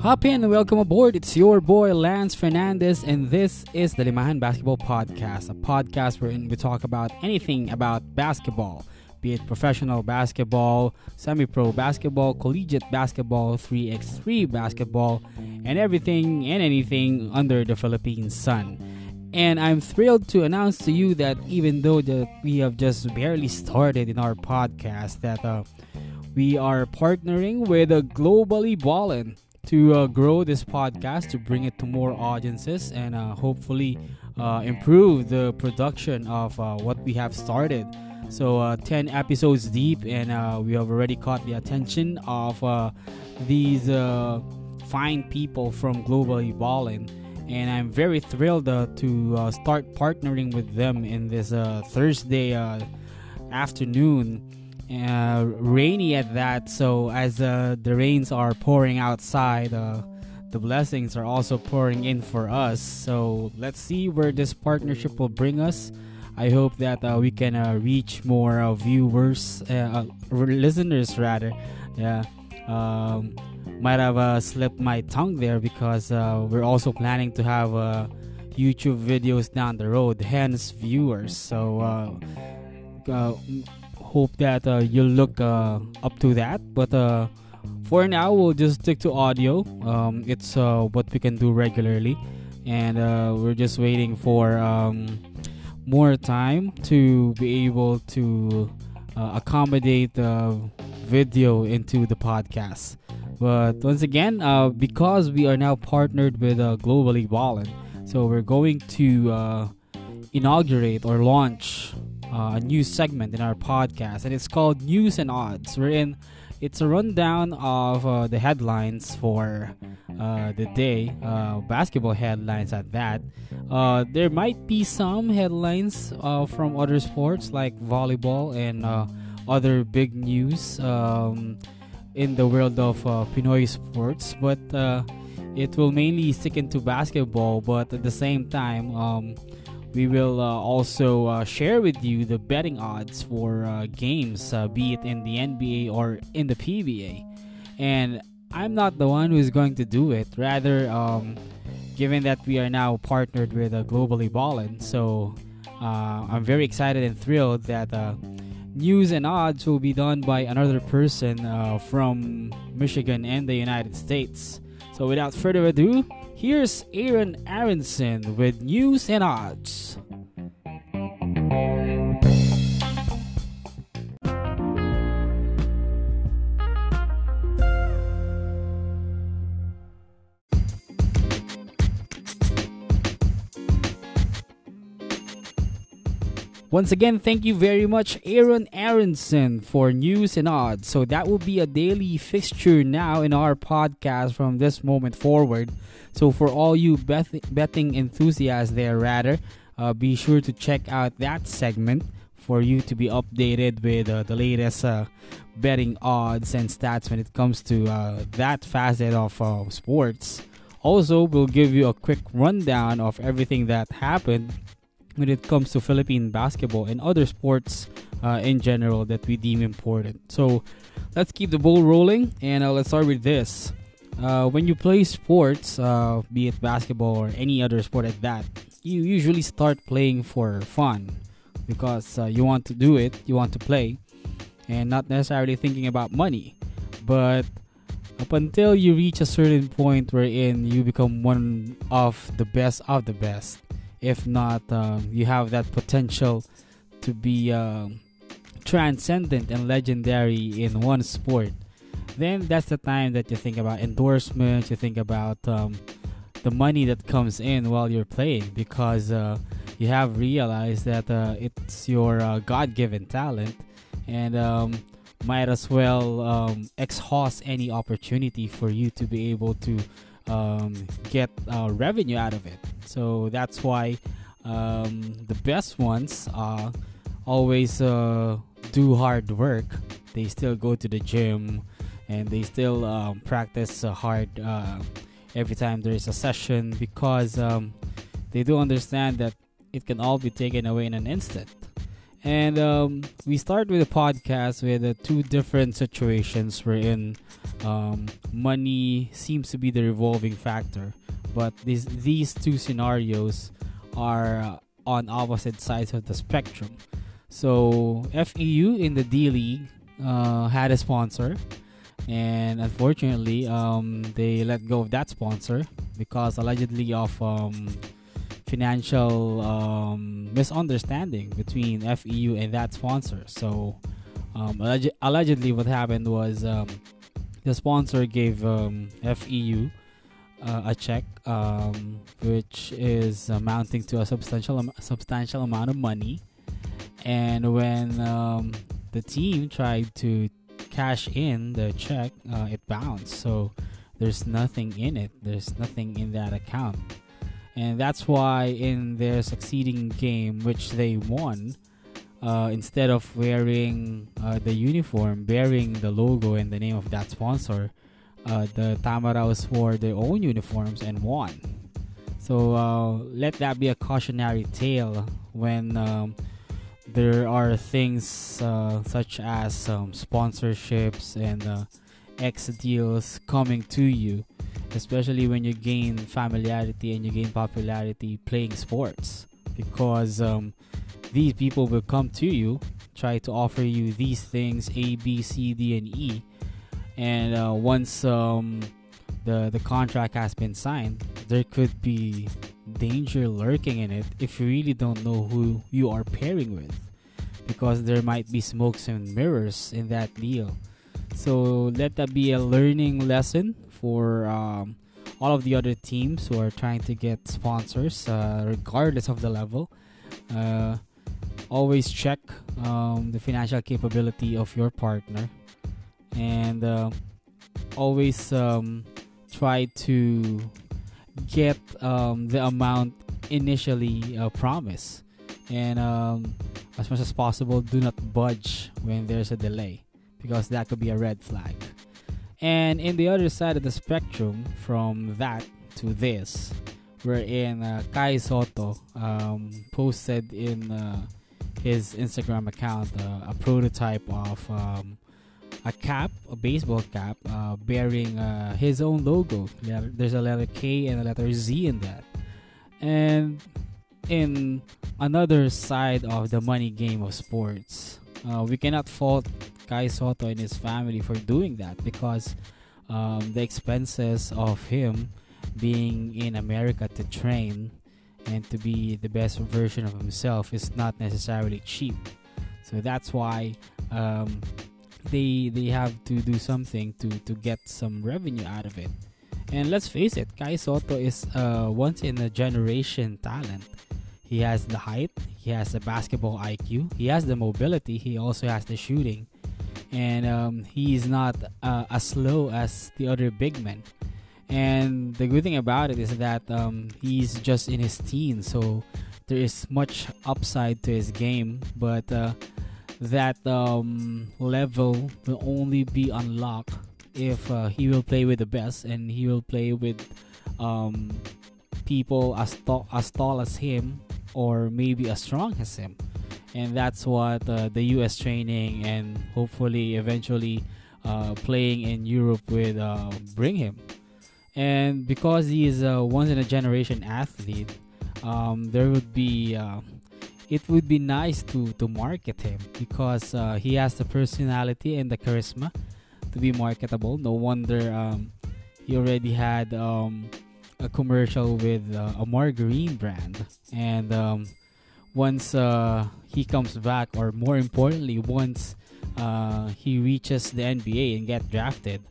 Hop in and welcome aboard. It's your boy Lance Fernandez, and this is the Limahan Basketball Podcast, a podcast wherein we talk about anything about basketball, be it professional basketball, semi pro basketball, collegiate basketball, 3x3 basketball, and everything and anything under the Philippine sun. And I'm thrilled to announce to you that even though we have just barely started in our podcast, that uh, we are partnering with a Globally Ballin' to uh, grow this podcast, to bring it to more audiences, and uh, hopefully uh, improve the production of uh, what we have started. So, uh, 10 episodes deep, and uh, we have already caught the attention of these fine people from Globally Ballin'. And I'm very thrilled to start partnering with them in this Thursday afternoon uh, rainy at that. So as uh, the rains are pouring outside, uh, the blessings are also pouring in for us. So let's see where this partnership will bring us. I hope that uh, we can uh, reach more uh, viewers, listeners rather. Yeah. Um, might have slipped my tongue there because we're also planning to have YouTube videos down the road, hence viewers. So hope that uh, you'll look uh, up to that. But uh, for now, we'll just stick to audio. Um, it's uh, what we can do regularly, and uh, we're just waiting for um, more time to be able to uh, accommodate the video into the podcast. But once again, because we are now partnered with Globally Ballin', so we're going to inaugurate or launch uh, a new segment in our podcast, and it's called News and Odds. Wherein it's a rundown of uh, the headlines for uh, the day, uh, basketball headlines at that. Uh, there might be some headlines uh, from other sports like volleyball and other big news um, in the world of Pinoy sports, but it will mainly stick into basketball. But at the same time, um, we will uh, also uh, share with you the betting odds for uh, games, uh, be it in the NBA or in the PBA. And I'm not the one who's going to do it. Rather, um, given that we are now partnered with uh, Globally Ballin', so uh, I'm very excited and thrilled that news and odds will be done by another person from Michigan and the United States. So, without further ado, Here's Aaron Aronson with news and odds. Once again, thank you very much, Aaron Aronson, for news and odds. So that will be a daily fixture now in our podcast from this moment forward. So for all you bet- betting enthusiasts there, rather, uh, be sure to check out that segment for you to be updated with uh, the latest uh, betting odds and stats when it comes to uh, that facet of uh, sports. Also, we'll give you a quick rundown of everything that happened when it comes to Philippine basketball and other sports uh, in general that we deem important. So let's keep the ball rolling and uh, let's start with this. Uh, when you play sports, uh, be it basketball or any other sport like that, you usually start playing for fun because uh, you want to do it, you want to play, and not necessarily thinking about money. But up until you reach a certain point wherein you become one of the best of the best, if not, um, you have that potential to be uh, transcendent and legendary in one sport then that's the time that you think about endorsements, you think about um, the money that comes in while you're playing because uh, you have realized that uh, it's your uh, God given talent and um, might as well um, exhaust any opportunity for you to be able to um, get uh, revenue out of it. So that's why um, the best ones are always uh, do hard work. They still go to the gym and they still um, practice uh, hard uh, every time there is a session because um, they do understand that it can all be taken away in an instant And um, we start with a podcast with uh, two different situations wherein um, money seems to be the revolving factor. But these, these two scenarios are uh, on opposite sides of the spectrum. So FEU in the D League uh, had a sponsor, and unfortunately, um, they let go of that sponsor because allegedly of um, financial um, misunderstanding between FEU and that sponsor. So um, alleg- allegedly, what happened was um, the sponsor gave um, FEU uh, a check, um, which is amounting to a substantial substantial amount of money. And when um, the team tried to cash in the check, uh, it bounced. So there's nothing in it. There's nothing in that account. And that's why in their succeeding game, which they won, uh, instead of wearing uh, the uniform bearing the logo and the name of that sponsor, uh, the Tamaraos wore their own uniforms and won. So uh, let that be a cautionary tale when um, there are things uh, such as um, sponsorships and uh, X deals coming to you, especially when you gain familiarity and you gain popularity playing sports, because um, these people will come to you, try to offer you these things A, B, C, D, and E, and uh, once um, the the contract has been signed, there could be danger lurking in it if you really don't know who you are pairing with. Because there might be smokes and mirrors in that deal. So let that be a learning lesson for um, all of the other teams who are trying to get sponsors uh, regardless of the level. Uh, always check um, the financial capability of your partner. And uh, always um, try to get um, the amount initially uh, promised. And um, as much as possible do not budge when there's a delay because that could be a red flag and in the other side of the spectrum from that to this wherein uh, kai sotto um, posted in uh, his instagram account uh, a prototype of um, a cap, a baseball cap, uh, bearing uh, his own logo. There's a letter K and a letter Z in that. And in another side of the money game of sports, uh, we cannot fault Kai Sotto and his family for doing that because um, the expenses of him being in America to train and to be the best version of himself is not necessarily cheap. So that's why um, they they have to do something to to get some revenue out of it. And let's face it, Kai Sotto is a once in a generation talent. He has the height, he has the basketball IQ, he has the mobility, he also has the shooting, and um, is not uh, as slow as the other big men. And the good thing about it is that um, he's just in his teens, so there is much upside to his game. But uh, that um, level will only be unlocked if uh, he will play with the best and he will play with um, people as, as tall as him or maybe as strong as him. And that's what uh, the US training and hopefully eventually uh, playing in Europe would uh, bring him. And because he is a once in a generation athlete, um, there would be uh, it would be nice to to market him because uh, he has the personality and the charisma to be marketable. No wonder um, he already had um, a commercial with uh, a margarine brand, and um, once uh, he comes back, or more importantly, once uh, he reaches the NBA and get drafted,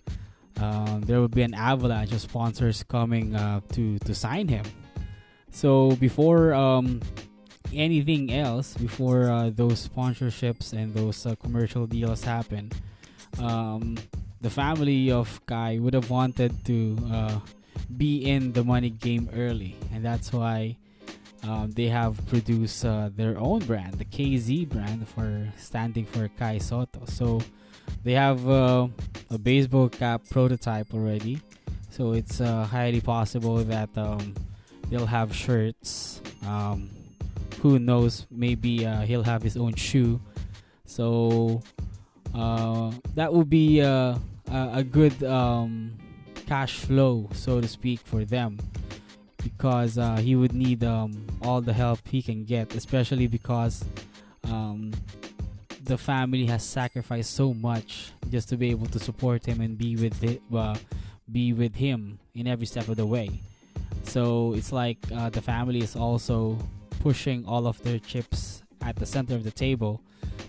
um, there will be an avalanche of sponsors coming uh, to to sign him. So before um, anything else before uh, those sponsorships and those uh, commercial deals happen, um, the family of Kai would have wanted to uh, be in the money game early, and that's why um, they have produced uh, their own brand, the KZ brand, for standing for Kai Sotto. So they have uh, a baseball cap prototype already, so it's uh, highly possible that um, they'll have shirts. Um, who knows? Maybe uh, he'll have his own shoe. So uh, that would be uh, a, good um, cash flow, so to speak, for them because uh, he would need um, all the help he can get, especially because um, the family has sacrificed so much just to be able to support him and be with it, uh, be with him in every step of the way. So it's like uh, the family is also pushing all of their chips at the center of the table,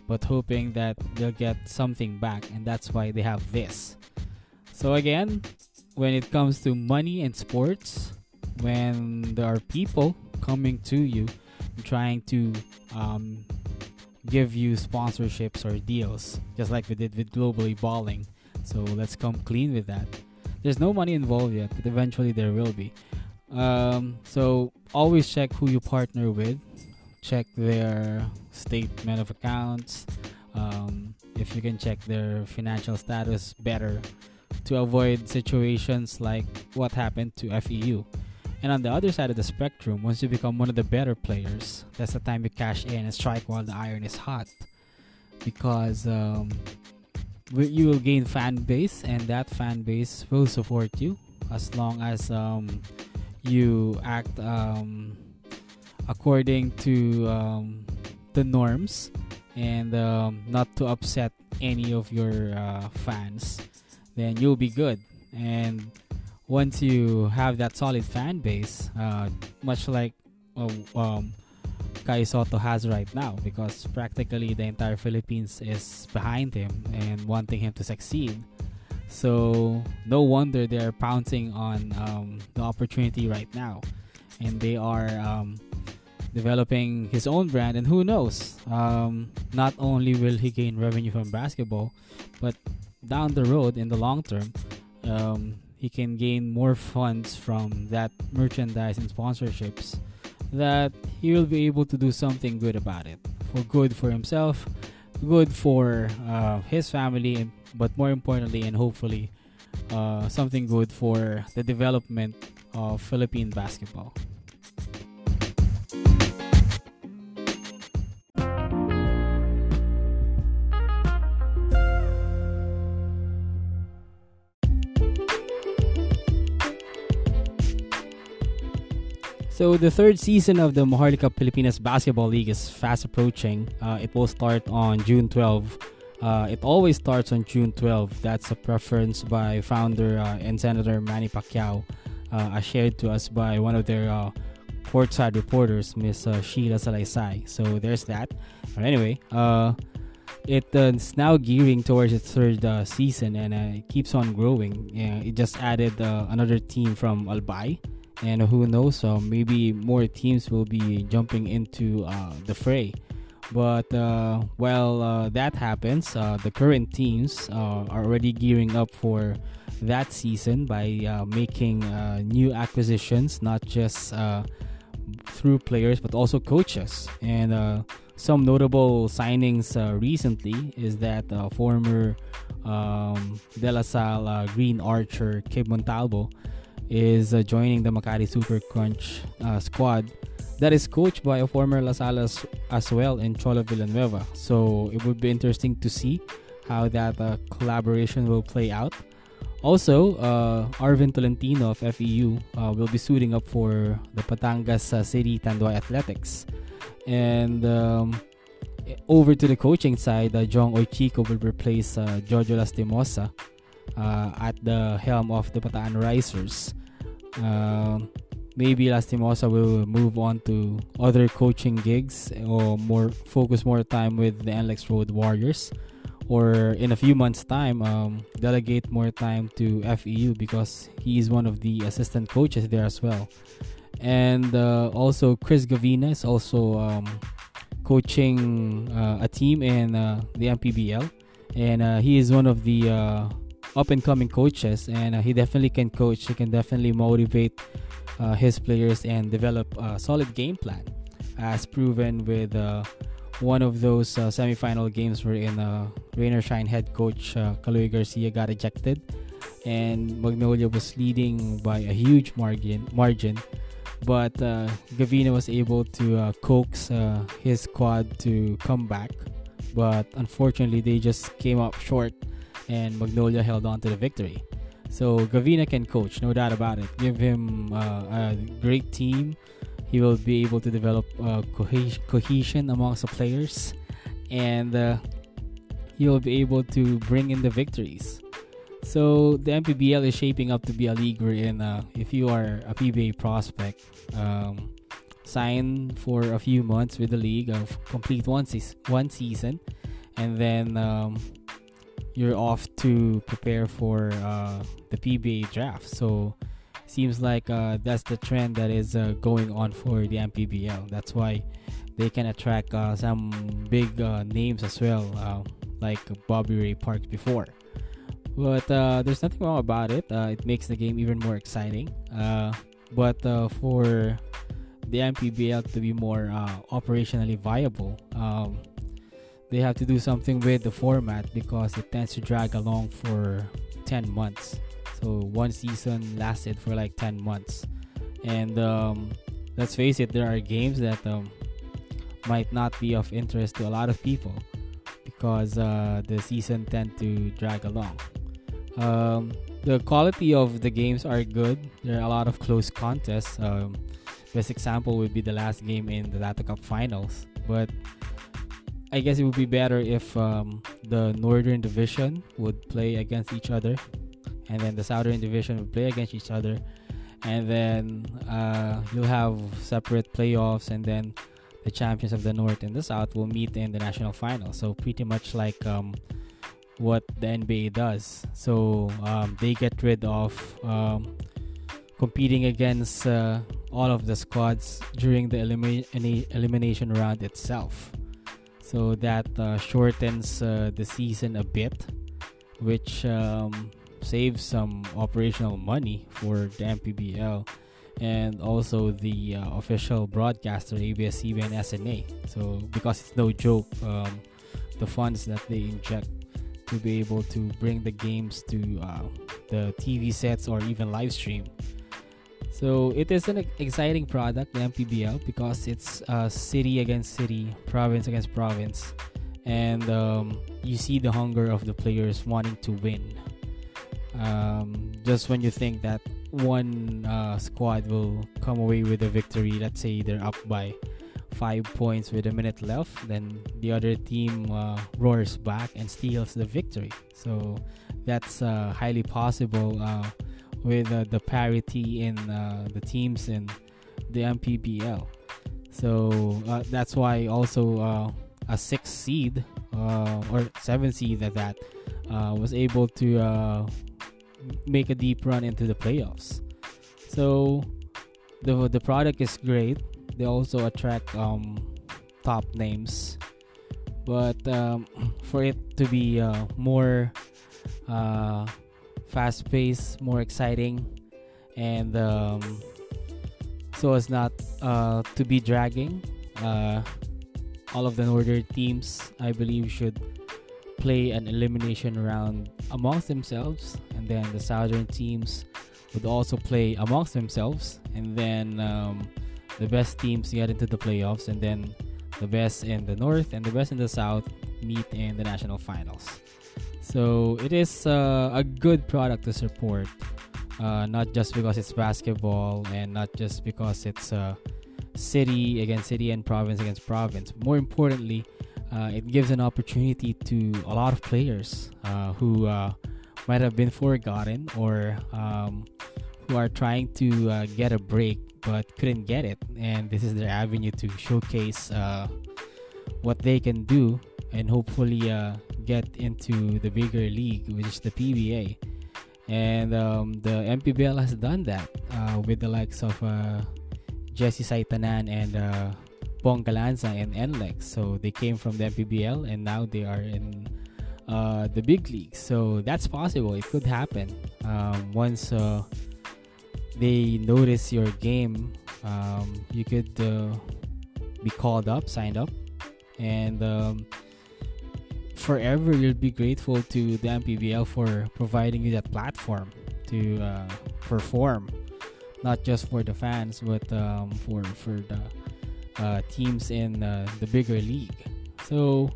but hoping that they'll get something back, and that's why they have this. So again, when it comes to money and sports, when there are people coming to you trying to um, give you sponsorships or deals, just like we did with Globally Ballin'. So let's come clean with that. There's no money involved yet, but eventually there will be. Um, so always check who you partner with. Check their statement of accounts. Um, if you can check their financial status better to avoid situations like what happened to FEU. And on the other side of the spectrum, once you become one of the better players, that's the time you cash in and strike while the iron is hot. Because um, you will gain fan base, and that fan base will support you as long as um, you act um, according to um, the norms and um, not to upset any of your uh, fans. Then you'll be good. And once you have that solid fan base, uh, much like uh, um, Kai Sotto has right now, because practically the entire Philippines is behind him and wanting him to succeed. So no wonder they're pouncing on um, the opportunity right now, and they are um, developing his own brand. And who knows? Um, not only will he gain revenue from basketball, but down the road in the long term, um, he can gain more funds from that merchandise and sponsorships that he will be able to do something good about it. For good for himself good for uh, his family but more importantly and hopefully uh, something good for the development of philippine basketball So the third season of the Maharlika Pilipinas Basketball League is fast approaching. Uh, it will start on June 12. Uh, it always starts on June 12. That's a preference by founder uh, and Senator Manny Pacquiao, uh, as shared to us by one of their uh, courtside reporters, Miss uh, Sheila Salaysay. So there's that. But anyway, it's now gearing towards its third season and it keeps on growing. Yeah, it just added another team from Albay and who knows uh, maybe more teams will be jumping into uh, the fray. But uh, while uh, that happens uh, the current teams uh, are already gearing up for that season by making new acquisitions not just through players but also coaches. And some notable signings recently is that former um, De La Salle Green Archer Kib Montalvo is uh, joining the Makati Super Crunch uh, squad that is coached by a former La Salas as well in Cholo Villanueva. So it would be interesting to see how that uh, collaboration will play out. Also, uh, Arvin Tolentino of FEU uh, will be suiting up for the Batangas uh, City Tanduay Athletics. And um, over to the coaching side, uh, Jong Uichico will replace Jojo Lastimosa at the helm of the Bataan Risers. Uh, maybe Lastimosa will move on to other coaching gigs or more focus more time with the NLEX Road Warriors. Or in a few months time um, delegate more time to FEU because he is one of the assistant coaches there as well. And uh, also Chris Gavina is also um, coaching uh, a team in uh, the MPBL and uh, he is one of the uh, up and coming coaches, and uh, he definitely can coach. He can definitely motivate uh, his players and develop a solid game plan, as proven with uh, one of those uh, semifinal games wherein uh, Rain or Shine head coach uh, Garcia got ejected, and Magnolia was leading by a huge margin. Margin, but uh, Gavina was able to uh, coax uh, his squad to come back. But unfortunately, they just came up short, and Magnolia held on to the victory. So Gavina can coach, no doubt about it. Give him uh, a great team. He will be able to develop uh, cohesion amongst the players, and uh, he will be able to bring in the victories. So the MPBL is shaping up to be a league wherein uh, if you are a PBA prospect, um, sign for a few months with the league, of complete one, se- one season, and then um, you're off to prepare for uh, the PBA draft. So seems like uh, that's the trend that is uh, going on for the MPBL. That's why they can attract uh, some big uh, names as well, uh, like Bobby Ray Parks before. But uh, there's nothing wrong about it. It makes the game even more exciting. But for the MPBL to be more operationally viable, um, they have to do something with the format because it tends to drag along for 10 months. So one season lasted for like 10 months. And um, let's face it, there are games that um, might not be of interest to a lot of people because uh, the season tend to drag along. Um, the quality of the games are good. There are a lot of close contests. Um, best example would be the last game in the Latte Cup finals. But I guess it would be better if um, the Northern Division would play against each other, and then the Southern Division would play against each other, and then uh, you'll have separate playoffs, and then the champions of the North and the South will meet in the national final. So pretty much like um, what the NBA does. So um, they get rid of um, competing against uh, all of the squads during the elimi- elimination round itself. So that uh, shortens uh, the season a bit, which um, saves some operational money for the MPBL and also the uh, official broadcaster ABS-CBN SNA. So because it's no joke, um, the funds that they inject to be able to bring the games to uh, the TV sets or even live stream. So it is an exciting product, the MPBL, because it's uh, city against city, province against province, and um, you see the hunger of the players wanting to win. Um, just when you think that one uh, squad will come away with a victory, let's say they're up by five points with a minute left, then the other team uh, roars back and steals the victory. So that's uh, highly possible uh, with uh, the parity in uh, the teams in the MPBL. So uh, that's why also a six seed or seven seed at that was able to make a deep run into the playoffs. So the the product is great they also attract um, top names. But um, for it to be uh, more uh, fast paced, more exciting, and um, so as not uh, to be dragging, uh, all of the northern teams, I believe, should play an elimination round amongst themselves, and then the southern teams would also play amongst themselves, and then um, the best teams get into the playoffs, and then the best in the north and the best in the south meet in the national finals. So it is uh, a good product to support, uh, not just because it's basketball and not just because it's uh, city against city and province against province. More importantly, uh, it gives an opportunity to a lot of players uh, who uh, might have been forgotten or um, who are trying to get a break but couldn't get it, and this is their avenue to showcase what they can do and hopefully get into the bigger league, which is the PBA. And um, the MPBL has done that uh, with the likes of uh, Jesse Saitanan and uh, Bong Galanza and NLEX. So they came from the MPBL and now they are in uh, the big leagues. So that's possible. It could happen um, once uh, they notice your game, um, you could uh, be called up, signed up, and um, forever you'll be grateful to the MPBL for providing you that platform to uh, perform. not just for the fans, but um, for for the uh, teams in uh, the bigger league. So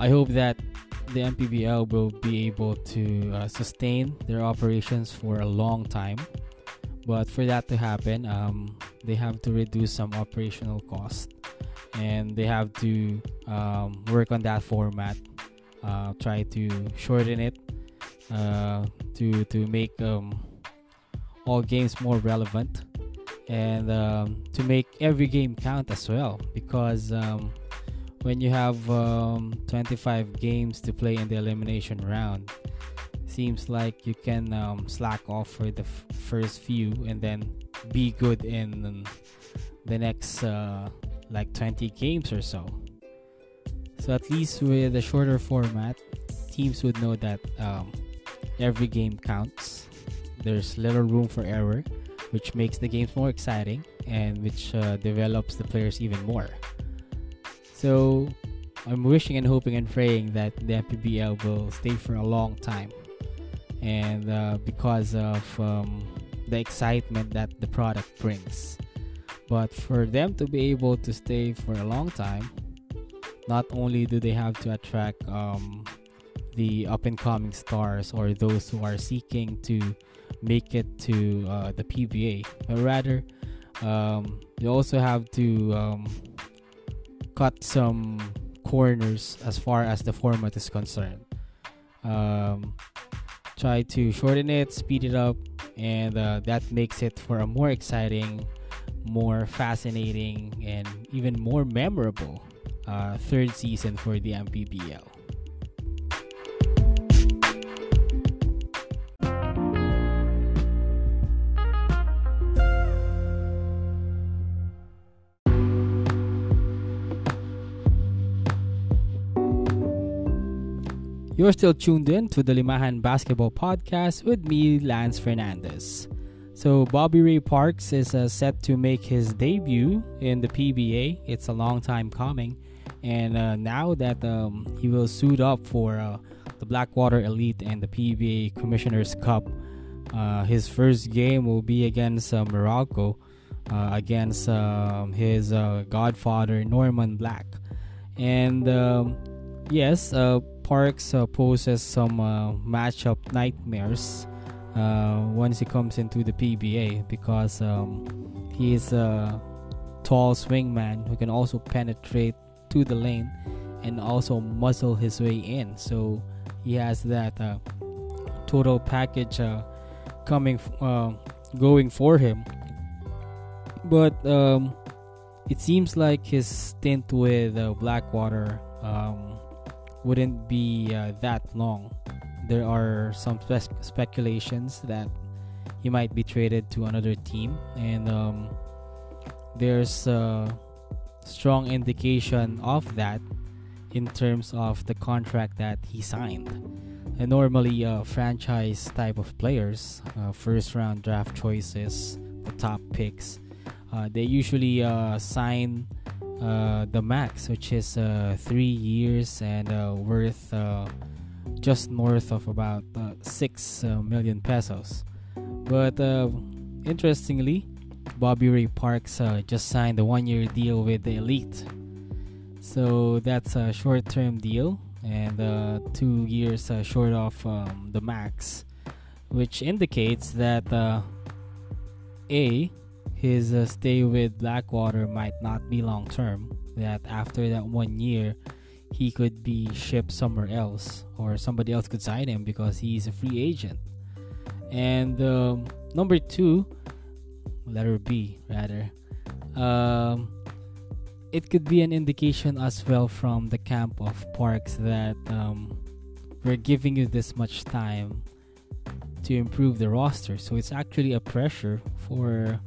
I hope that the MPBL will be able to uh, sustain their operations for a long time. But for that to happen, um, they have to reduce some operational cost and they have to um, work on that format. Uh, try to shorten it uh, to to make um, all games more relevant and um, to make every game count as well because um, when you have um, 25 games to play in the elimination round seems like you can um, slack off for the f- first few and then be good in the next uh, like 20 games or so so at least with a shorter format teams would know that um, every game counts there's little room for error which makes the games more exciting and which uh, develops the players even more so I'm wishing and hoping and praying that the MPBL will stay for a long time. And uh, because of um, the excitement that the product brings. But for them to be able to stay for a long time, not only do they have to attract um, the up and coming stars or those who are seeking to make it to uh, the PBA, but rather um, they also have to um, cut some corners as far as the format is concerned. Um, try to shorten it, speed it up, and uh, that makes it for a more exciting, more fascinating, and even more memorable uh, third season for the MPBL. You're still tuned in to the Limahan Basketball Podcast with me, Lance Fernandez. So, Bobby Ray Parks is uh, set to make his debut in the PBA. It's a long time coming. And uh, now that um, he will suit up for uh, the Blackwater Elite and the PBA Commissioner's Cup, uh, his first game will be against uh, Meralco, uh, against um, his godfather, Norman Black. And um, yes, Parks poses some matchup nightmares uh, once he comes into the PBA because um, he is a tall swingman who can also penetrate to the lane and also muscle his way in. So he has that uh, total package uh, coming, uh, going for him. But um, it seems like his stint with Blackwater um, wouldn't be uh, that long. There are some spe- speculations that he might be traded to another team, and um, there's a strong indication of that in terms of the contract that he signed. And normally, uh, franchise type of players, uh, first round draft choices, the top picks, uh, they usually uh, sign uh, the max, which is uh, three years and worth just north of about uh, six million pesos. But interestingly, Bobby Ray Parks just signed a one-year deal with the Elite, so that's a short-term deal and two years short of um, the max, which indicates that a his uh, stay with Blackwater might not be long term. That after that one year, he could be shipped somewhere else, or somebody else could sign him because he's a free agent. And um, number two, letter B rather, um, it could be an indication as well from the camp of Parks that um, we're giving you this much time to improve the roster. So it's actually a pressure for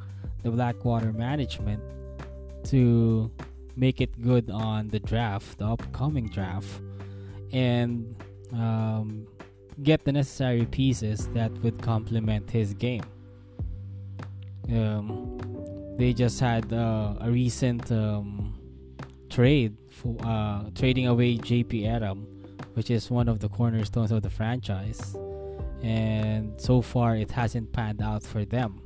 the Blackwater management to make it good on the draft, the upcoming draft, and um, get the necessary pieces that would complement his game. Um, they just had uh, a recent um, trade for uh, trading away JP Erram, which is one of the cornerstones of the franchise, and so far it hasn't panned out for them.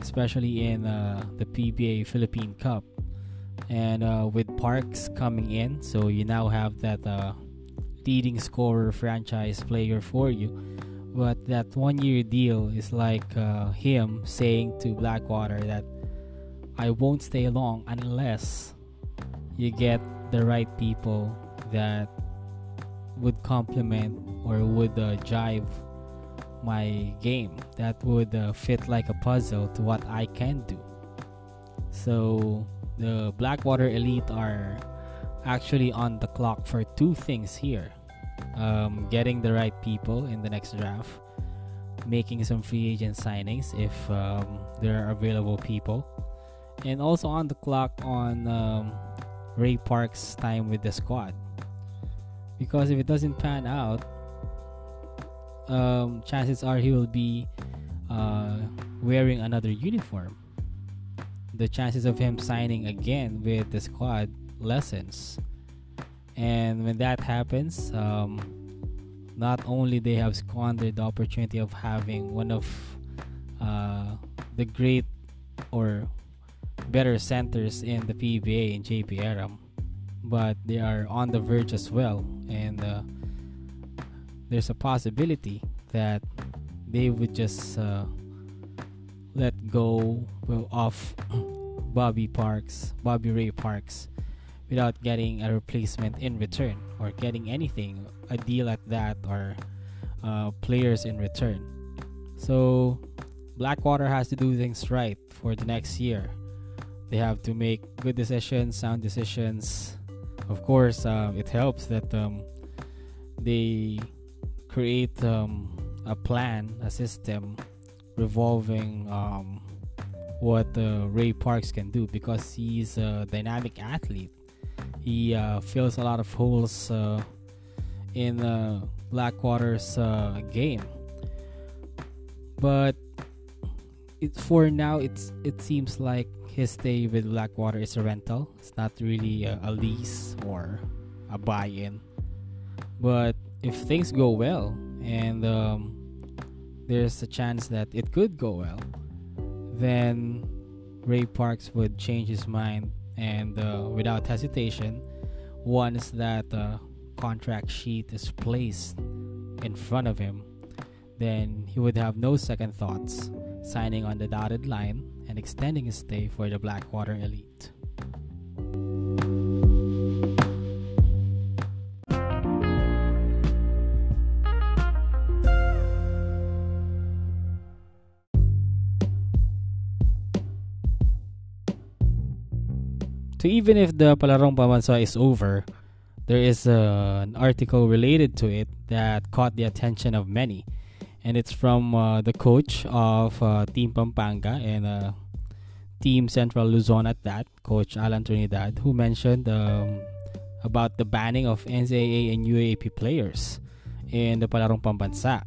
especially in uh, the PBA Philippine Cup. And uh, with Parks coming in, so you now have that uh, leading scorer franchise player for you. But that one year deal is like uh, him saying to Blackwater that I won't stay long unless you get the right people that would complement or would uh, jive my game that would uh, fit like a puzzle to what I can do. So the Blackwater Elite are actually on the clock for two things here um, getting the right people in the next draft, making some free agent signings if um, there are available people, and also on the clock on um, Ray Park's time with the squad. Because if it doesn't pan out, um, chances are he will be uh, wearing another uniform. The chances of him signing again with the squad lessens. And when that happens, um, not only they have squandered the opportunity of having one of uh, the great or better centers in the PBA in JP Erram, but they are on the verge as well. And uh, there's a possibility that they would just uh, let go of Bobby Parks, Bobby Ray Parks, without getting a replacement in return or getting anything, a deal at that, or uh, players in return. So Blackwater has to do things right for the next year. They have to make good decisions, sound decisions. Of course, uh, it helps that um, they create um, a plan, a system revolving um, what uh, Ray Parks can do because he's a dynamic athlete he uh, fills a lot of holes uh, in Blackwater's uh, game. But it, for now, it's it seems like his stay with Blackwater is a rental. It's not really a, a lease or a buy-in. But if things go well and um, there's a chance that it could go well, then Ray Parks would change his mind and uh, without hesitation, once that uh, contract sheet is placed in front of him, then he would have no second thoughts signing on the dotted line and extending his stay for the Blackwater Elite. So even if the Palarong Pambansa is over, there is uh, an article related to it that caught the attention of many. And it's from uh, the coach of uh, Team Pampanga and uh, Team Central Luzon at that, Coach Alan Trinidad, who mentioned um, about the banning of NCAA and UAAP players in the Palarong Pambansa.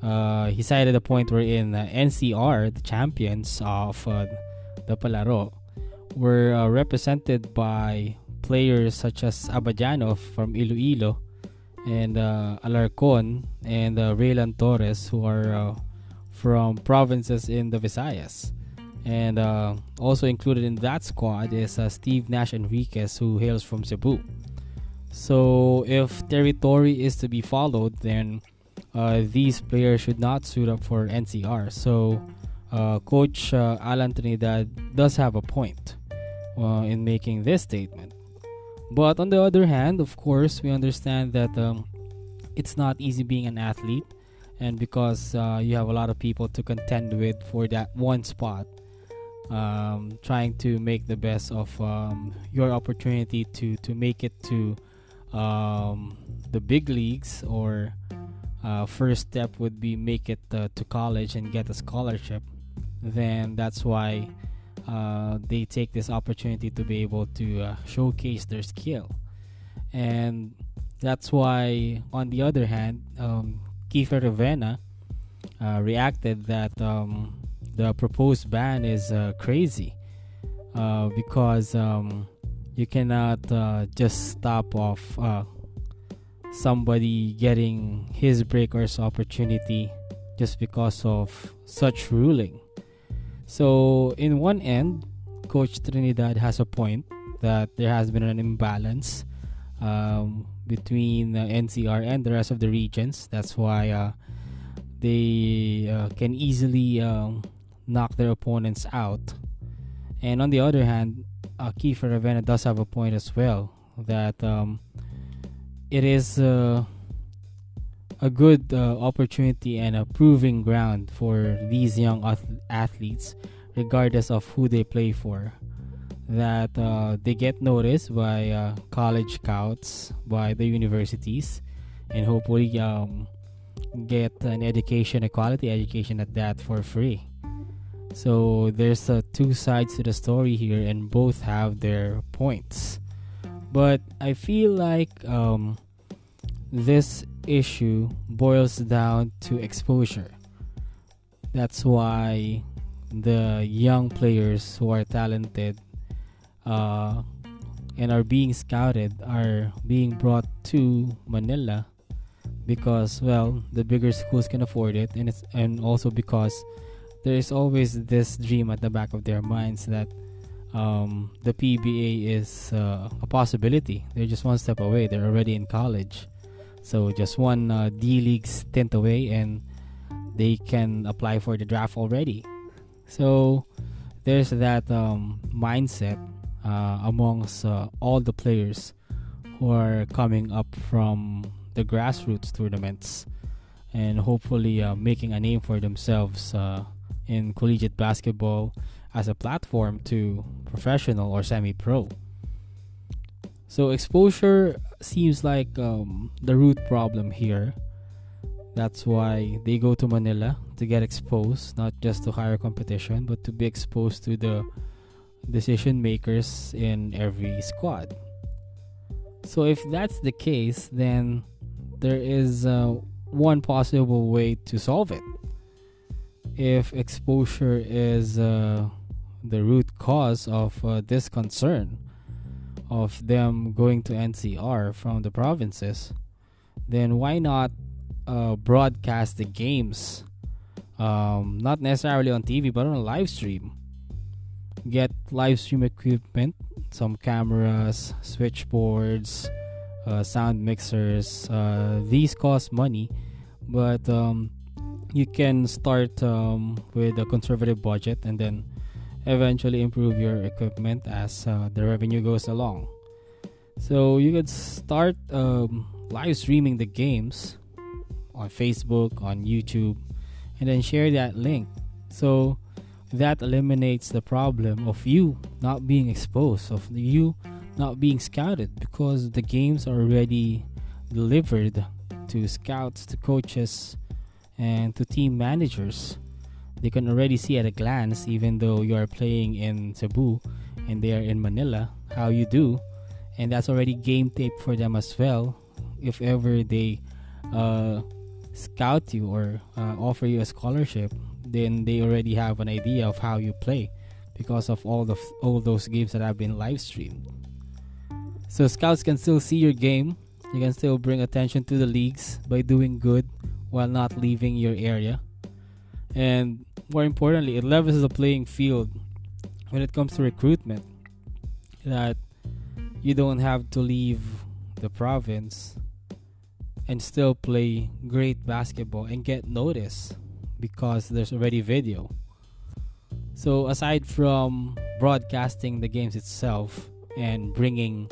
Uh, he cited the point wherein uh, NCR, the champions of the Palaro, were uh, represented by players such as Abadiano from Iloilo and uh, Alarcon and uh, Raylan Torres, who are uh, from provinces in the Visayas. And uh, also included in that squad is uh, Steve Nash Enriquez, who hails from Cebu. So, if territory is to be followed, then these players should not suit up for NCR. So, Coach Alan Trinidad does have a point uh, in making this statement. But on the other hand, of course, we understand that um, it's not easy being an athlete, and because uh, you have a lot of people to contend with for that one spot, um, trying to make the best of um, your opportunity to to make it to um, the big leagues or uh, first step would be make it uh, to college and get a scholarship then that's why uh, they take this opportunity to be able to uh, showcase their skill. And that's why, on the other hand, um, Kiefer Ravena uh, reacted that um, the proposed ban is uh, crazy uh, because um, you cannot just stop off somebody getting his breaker's opportunity just because of such ruling So, in one end, Coach Trinidad has a point that there has been an imbalance um, between uh, NCR and the rest of the regions. That's why uh, they uh, can easily um, knock their opponents out. And on the other hand, uh, Kiefer Ravena does have a point as well that um, it is uh, a good uh, opportunity and a proving ground for these young ath- athletes, regardless of who they play for. That uh, they get noticed by uh, college scouts, by the universities, and hopefully um, get an education, a quality education at that for free. So there's uh, two sides to the story here, and both have their points. But I feel like um, this issue boils down to exposure. That's why the young players who are talented uh, and are being scouted are being brought to Manila because well the bigger schools can afford it and it's and also because there is always this dream at the back of their minds that um, the PBA is uh, a possibility. They're just one step away. They're already in college, so just one uh, D League stint away, and they can apply for the draft already. So there's that um, mindset uh, amongst uh, all the players who are coming up from the grassroots tournaments and hopefully uh, making a name for themselves uh, in collegiate basketball as a platform to professional or semi pro. So, exposure seems like um, the root problem here. That's why they go to Manila to get exposed, not just to higher competition, but to be exposed to the decision makers in every squad. So, if that's the case, then there is uh, one possible way to solve it. If exposure is uh, the root cause of uh, this concern of them going to NCR from the provinces, then why not uh, broadcast the games? Um, not necessarily on TV, but on a live stream. Get live stream equipment, some cameras, switchboards, uh, sound mixers. Uh, these cost money, but um, you can start um, with a conservative budget and then eventually improve your equipment as uh, the revenue goes along. So you could start um, live streaming the games on Facebook, on YouTube, and then share that link. So that eliminates the problem of you not being exposed, of you not being scouted because the games are already delivered to scouts, to coaches, and to team managers. They can already see at a glance, even though you are playing in Cebu and they are in Manila, how you do. And that's already game tape for them as well. If ever they uh, scout you or uh, offer you a scholarship, then they already have an idea of how you play because of all the all those games that have been live streamed. So scouts can still see your game. You can still bring attention to the leagues by doing good while not leaving your area. And more importantly, it levels the playing field when it comes to recruitment. That you don't have to leave the province and still play great basketball and get noticed because there's already video. So aside from broadcasting the games itself and bringing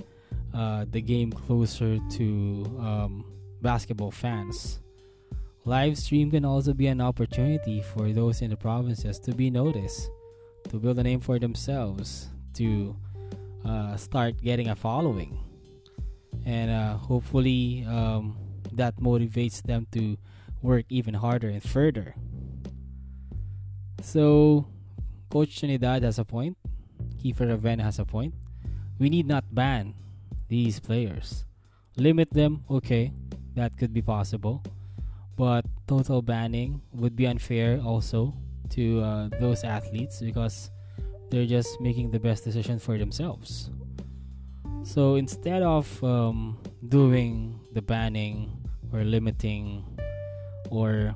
uh, the game closer to um, basketball fans, live stream can also be an opportunity for those in the provinces to be noticed, to build a name for themselves, to uh, start getting a following, and uh, hopefully um, that motivates them to work even harder and further. So, Coach Trinidad has a point. Kiefer Ravena has a point. We need not ban these players. Limit them, okay, that could be possible. But total banning would be unfair also to uh, those athletes because they're just making the best decision for themselves. So instead of um, doing the banning or limiting or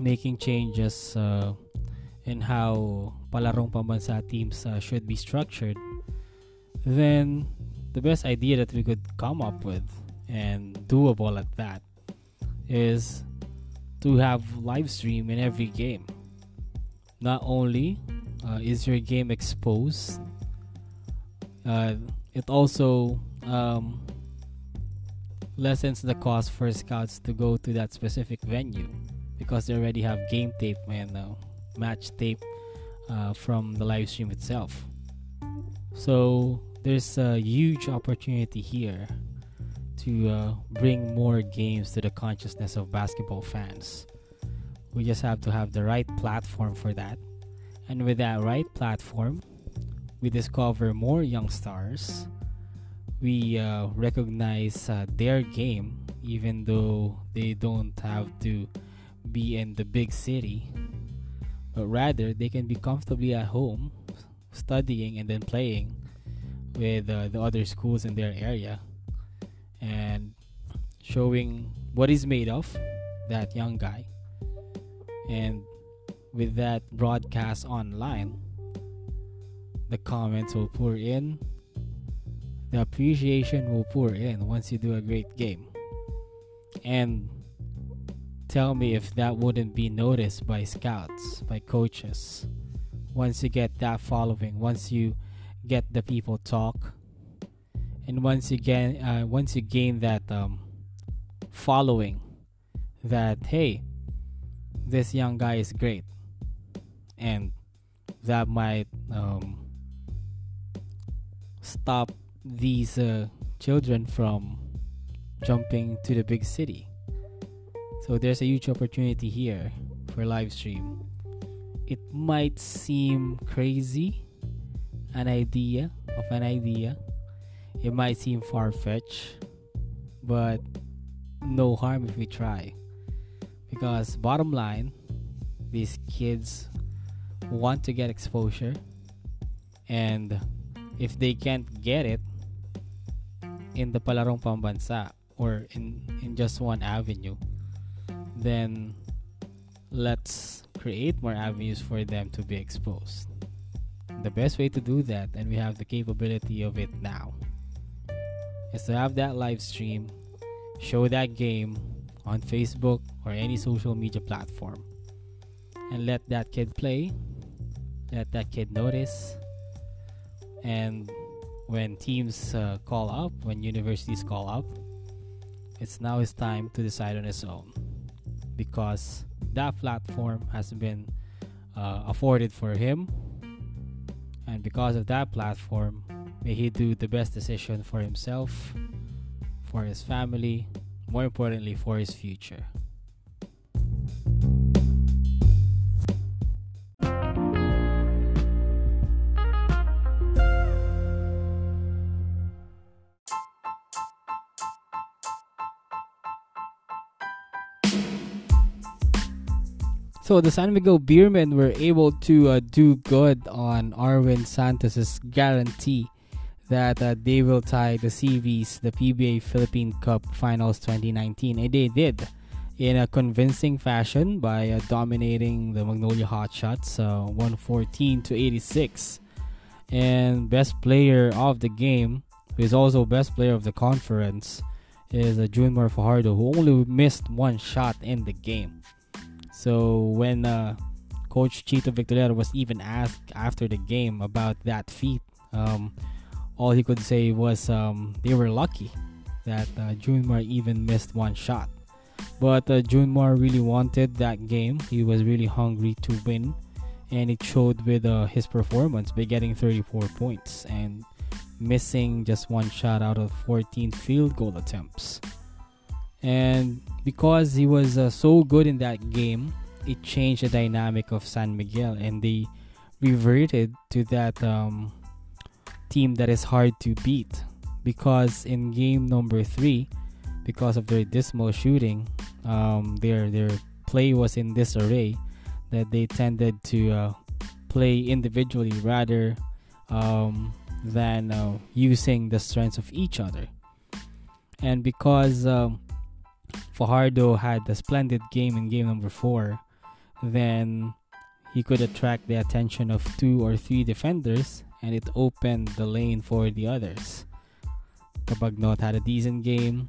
making changes uh, in how palarong pambansa teams uh, should be structured, then the best idea that we could come up with and doable at that is to have live stream in every game. Not only uh, is your game exposed, uh, it also um, lessens the cost for scouts to go to that specific venue because they already have game tape and uh, match tape uh, from the live stream itself. So there's a huge opportunity here to uh, bring more games to the consciousness of basketball fans. We just have to have the right platform for that. And with that right platform, we discover more young stars. We uh, recognize uh, their game, even though they don't have to be in the big city, but rather they can be comfortably at home, studying and then playing with uh, the other schools in their area and showing what he's made of, that young guy. And with that broadcast online, the comments will pour in, the appreciation will pour in once you do a great game. And tell me if that wouldn't be noticed by scouts, by coaches. Once you get that following, once you get the people talk, and once you gain, uh, once you gain that um, following, that hey, this young guy is great, and that might um, stop these uh, children from jumping to the big city. So there's a huge opportunity here for live stream. It might seem crazy, an idea of an idea. It might seem far fetched, but no harm if we try. Because bottom line, these kids want to get exposure and if they can't get it in the palarong pambansa or in in just one avenue then let's create more avenues for them to be exposed the best way to do that and we have the capability of it now is to have that live stream. Show that game on Facebook or any social media platform. And let that kid play. Let that kid notice. And when teams uh, call up when universities call up it's now his time to decide on his own. Because that platform has been uh, afforded for him. And because of that platform may he do the best decision for himself for his family more importantly for his future. So the San Miguel Beermen were able to uh, do good on Arwind Santos's guarantee that uh, they will tie the CVs, the PBA Philippine Cup Finals 2019, and they did in a convincing fashion by uh, dominating the Magnolia Hotshots, uh, 114 to 86. And best player of the game, who is also best player of the conference, is uh, Junmar Fajardo, who only missed one shot in the game. So when uh, Coach Chito Victolero was even asked after the game about that feat, um, all he could say was um, they were lucky that uh, Junmar even missed one shot. But uh, Junmar really wanted that game. He was really hungry to win, and it showed with uh, his performance by getting 34 points and missing just one shot out of 14 field goal attempts. And because he was uh, so good in that game, it changed the dynamic of San Miguel, and they reverted to that um, team that is hard to beat. Because in game number three, because of their dismal shooting, um, their their play was in disarray. That they tended to uh, play individually rather um, than uh, using the strengths of each other. And because um, Fajardo had a splendid game in game number four, then he could attract the attention of two or three defenders and it opened the lane for the others. Cabagnot had a decent game.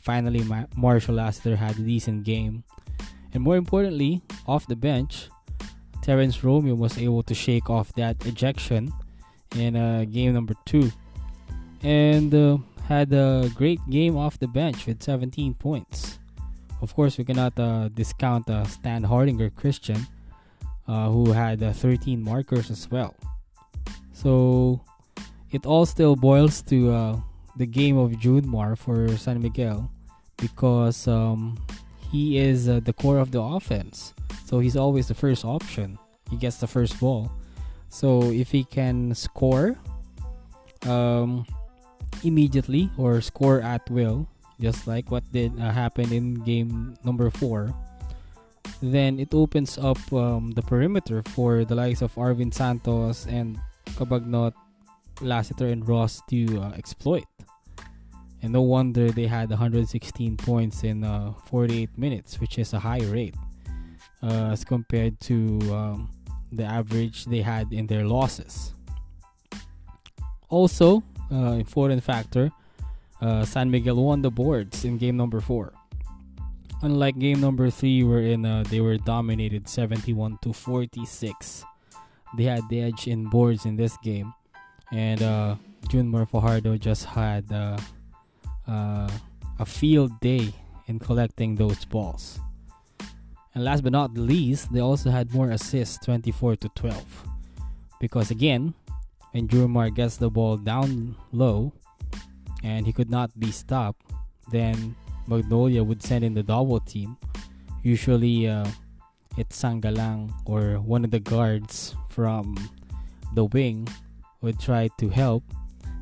Finally, Ma- Marcio Lassiter had a decent game. And more importantly, off the bench, Terence Romeo was able to shake off that ejection in uh, game number two. And uh, had a great game off the bench with 17 points. Of course, we cannot uh, discount uh, Standhardinger Christian, uh, who had uh, 13 markers as well. So it all still boils to uh, the game of Junmar for San Miguel because um, he is uh, the core of the offense. So he's always the first option. He gets the first ball. So if he can score um, immediately or score at will, just like what did uh, happen in game number four, then it opens up um, the perimeter for the likes of Arwind Santos and Cabagnot, Lassiter, and Ross to uh, exploit. And no wonder they had 116 points in uh, 48 minutes, which is a high rate uh, as compared to um, the average they had in their losses. Also, uh, important factor, uh, San Miguel won the boards in game number four. Unlike game number three, wherein uh, they were dominated 71 to 46, they had the edge in boards in this game, and uh, Junmar Fajardo just had uh, uh, a field day in collecting those balls. And last but not least, they also had more assists, 24 to 12, because again, when Junmar gets the ball down low, and he could not be stopped, then Magnolia would send in the double team. Usually, uh, it's Sangalang or one of the guards from the wing would try to help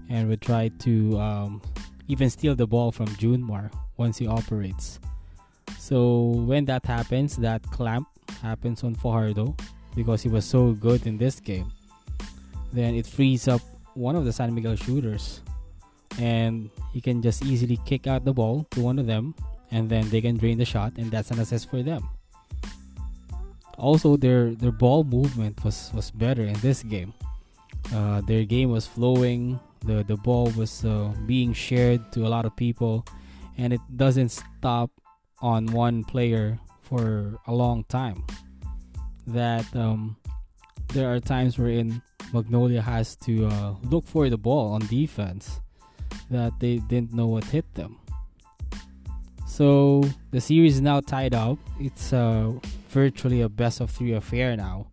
and would try to um, even steal the ball from Junmar once he operates. So when that happens, that clamp happens on Fajardo because he was so good in this game. Then it frees up one of the San Miguel shooters and he can just easily kick out the ball to one of them and then they can drain the shot and that's an assist for them also their their ball movement was was better in this game uh, their game was flowing the the ball was uh, being shared to a lot of people and it doesn't stop on one player for a long time that um, there are times wherein Magnolia has to uh, look for the ball on defense that they didn't know what hit them. So the series is now tied up. It's uh, virtually a best of three affair now.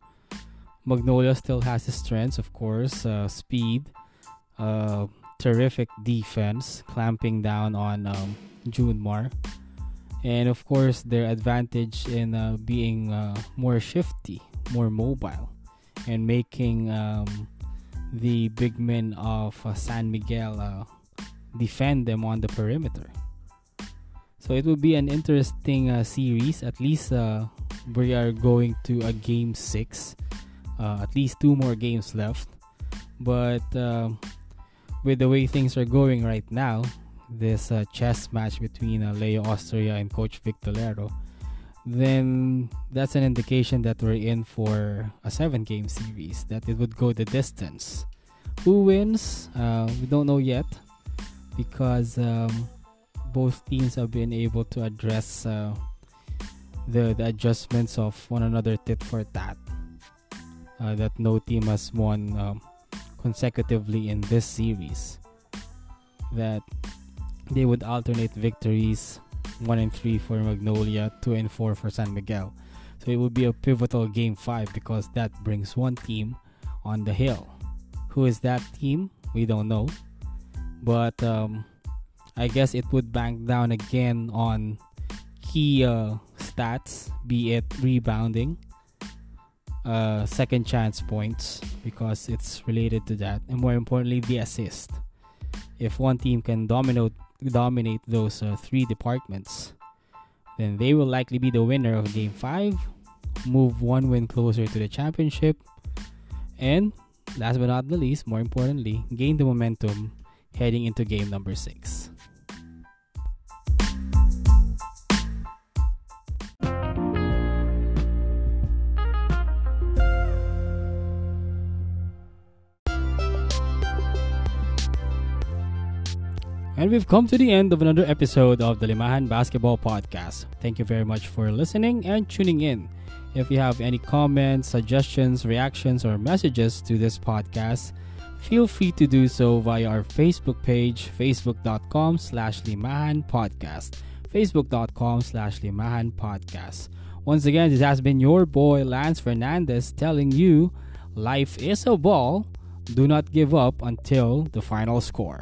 Magnolia still has his strengths, of course, uh, speed, uh, terrific defense, clamping down on um, Junmar, and of course their advantage in uh, being uh, more shifty, more mobile, and making um, the big men of uh, San Miguel uh, defend them on the perimeter. So it will be an interesting uh, series. At least uh, we are going to a game six. Uh, at least two more games left. But um, with the way things are going right now, this uh, chess match between uh, Leo Austria and Coach Victolero, then that's an indication that we're in for a seven game series, that it would go the distance. Who wins? Uh, we don't know yet because um, both teams have been able to address uh, the, the adjustments of one another tit for tat. Uh, that no team has won um, consecutively in this series. That they would alternate victories 1 and 3 for Magnolia, 2 and 4 for San Miguel. So it would be a pivotal game 5 because that brings one team on the hill. Who is that team? We don't know but um, I guess it would bank down again on key uh, stats, be it rebounding, uh, second chance points, because it's related to that, and more importantly, the assist. If one team can dominate dominate those uh, three departments, then they will likely be the winner of Game Five, move one win closer to the championship, and last but not the least, more importantly, gain the momentum heading into game number six. And we've come to the end of another episode of the Limahan Basketball Podcast. Thank you very much for listening and tuning in. If you have any comments, suggestions, reactions, or messages to this podcast, feel free to do so via our Facebook page, facebook.com slash limahan podcast, facebook.com slash limahan podcast. Once again, this has been your boy Lance Fernandez telling you life is a ball. Do not give up until the final score.